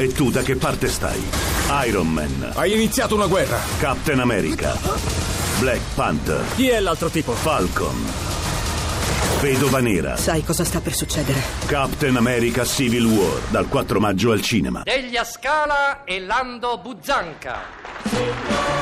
E tu da che parte stai? Iron Man, Hai iniziato una guerra. Captain America, Black Panther, Chi è l'altro tipo? Falcon, Vedova Nera, Sai cosa sta per succedere? Captain America Civil War, dal 4 maggio al cinema. Deglia Scala e Lando Buzzanca.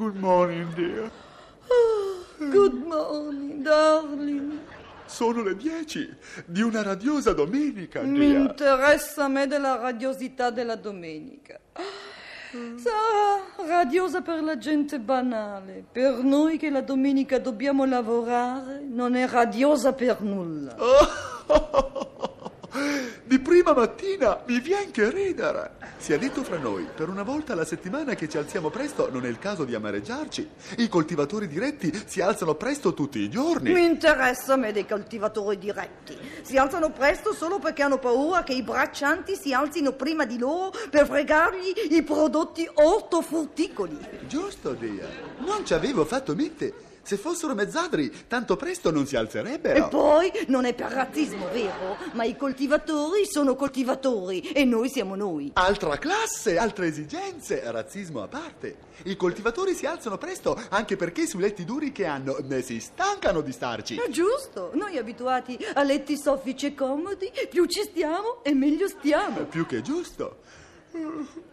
Good morning, dear. Good morning, darling. Sono le dieci di una radiosa domenica, Mi dear. interessa a me della radiosità della domenica. Sarà radiosa per la gente banale. Per noi che la domenica dobbiamo lavorare, non è radiosa per nulla. Di prima mattina mi viene che ridere. Si è detto fra noi, per una volta alla settimana che ci alziamo presto non è il caso di amareggiarci. I coltivatori diretti si alzano presto tutti i giorni. Mi interessa a me dei coltivatori diretti. Si alzano presto solo perché hanno paura che i braccianti si alzino prima di loro per fregargli i prodotti ortofrutticoli. Giusto, Dia. Non ci avevo fatto mente. Se fossero mezzadri, tanto presto non si alzerebbero. E poi non è per razzismo, vero? Ma i coltivatori sono coltivatori e noi siamo noi. Altra classe, altre esigenze, razzismo a parte. I coltivatori si alzano presto anche perché sui letti duri che hanno ne si stancano di starci. È giusto, noi abituati a letti soffici e comodi, più ci stiamo e meglio stiamo. Più che giusto.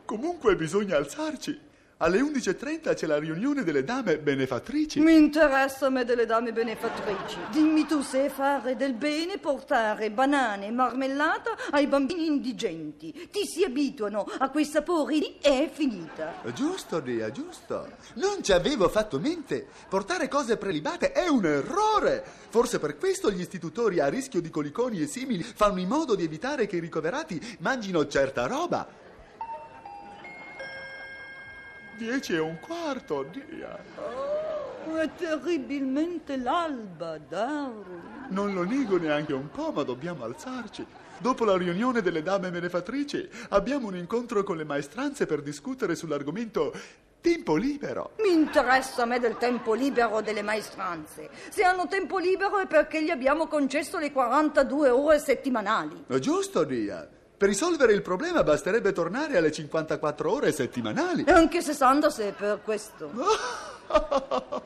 Comunque bisogna alzarci. Alle 11.30 c'è la riunione delle dame benefattrici. Mi interessa a me delle dame benefattrici. Dimmi tu se fare del bene portare banane e marmellata ai bambini indigenti. Ti si abituano a quei sapori lì e è finita. Giusto, Dea, giusto. Non ci avevo fatto mente. Portare cose prelibate è un errore. Forse per questo gli istitutori a rischio di coliconi e simili fanno in modo di evitare che i ricoverati mangino certa roba. Dieci e un quarto, Dea. Oh, è terribilmente l'alba, darling. Non lo nego neanche un po', ma dobbiamo alzarci. Dopo la riunione delle dame benefattrici abbiamo un incontro con le maestranze per discutere sull'argomento tempo libero. Mi interessa a me del tempo libero delle maestranze. Se hanno tempo libero è perché gli abbiamo concesso le 42 ore settimanali. Giusto, Dia. Per risolvere il problema basterebbe tornare alle 54 ore settimanali. E anche 60 se è per questo.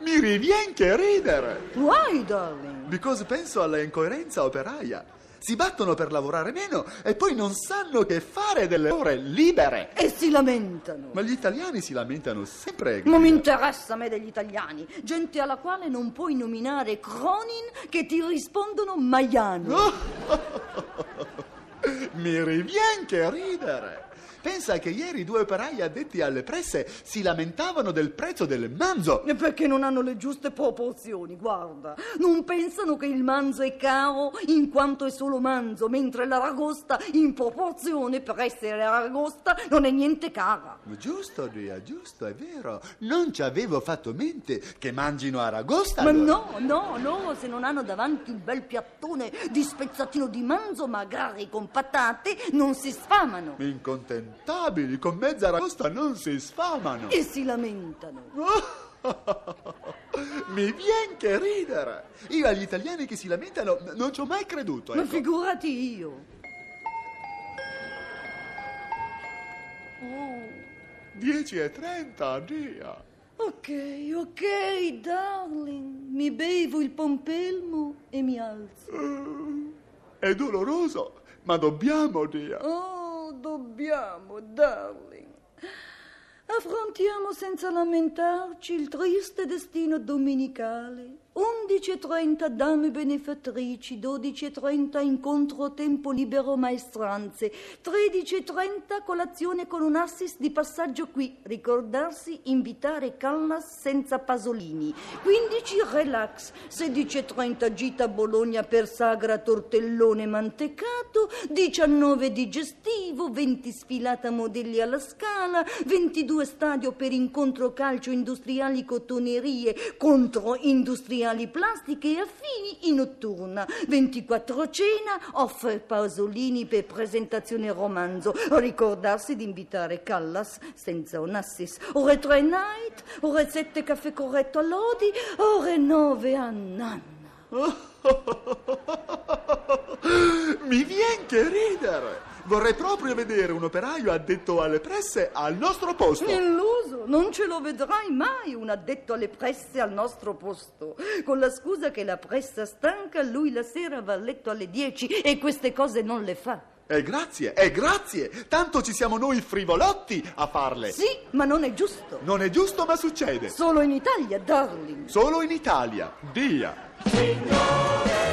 Mi rivien che ridere. Why, darling? Because penso alla incoerenza operaia. Si battono per lavorare meno e poi non sanno che fare delle ore libere. E si lamentano. Ma gli italiani si lamentano sempre. Non mi interessa a me degli italiani, gente alla quale non puoi nominare Cronin che ti rispondono Maiano. Mi rivien che ridere. Pensa che ieri due operai addetti alle presse si lamentavano del prezzo del manzo. E perché non hanno le giuste proporzioni, guarda. Non pensano che il manzo è caro in quanto è solo manzo, mentre l'aragosta in proporzione per essere aragosta non è niente cara. Giusto, Dia, giusto, è vero. Non ci avevo fatto mente che mangino aragosta. Ma allora. no, no, loro se non hanno davanti un bel piattone di spezzatino di manzo, magari con patate, non si sfamano. Incontentabili, con mezza aragosta non si sfamano. E si lamentano. Mi vien che ridere. Io agli italiani che si lamentano non ci ho mai creduto. Ma ecco. figurati io. Oh, 10 e 30, Dia. ok, ok, darling. Mi bevo il pompelmo e mi alzo. È doloroso, ma dobbiamo, Dia. Oh, dobbiamo, darling. Affrontiamo senza lamentarci il triste destino domenicale. 11.30 dame benefattrici, 12.30 incontro tempo libero maestranze, 13.30 colazione con un assist di passaggio qui, ricordarsi invitare Callas senza Pasolini, 15 relax, 16.30 gita a Bologna per sagra tortellone mantecato, 19 digestivo, 20 sfilata modelli alla scala, 22 stadio per incontro calcio industriali cotonerie contro industriali plastiche e affini in notturna. 24 cena, offre Pasolini per presentazione romanzo. Ricordarsi di invitare Callas senza un assist. Ore 3 night, ore 7 caffè corretto a Lodi, ore 9 a. Mi vien che ridere! Vorrei proprio vedere un operaio addetto alle presse al nostro posto. Illuso, non ce lo vedrai mai un addetto alle presse al nostro posto. Con la scusa che la pressa stanca, lui la sera va a letto alle 10 e queste cose non le fa. E grazie, e grazie! Tanto ci siamo noi frivolotti a farle. Sì, ma non è giusto. Non è giusto, ma succede. Solo in Italia, darling. Solo in Italia. Dia. E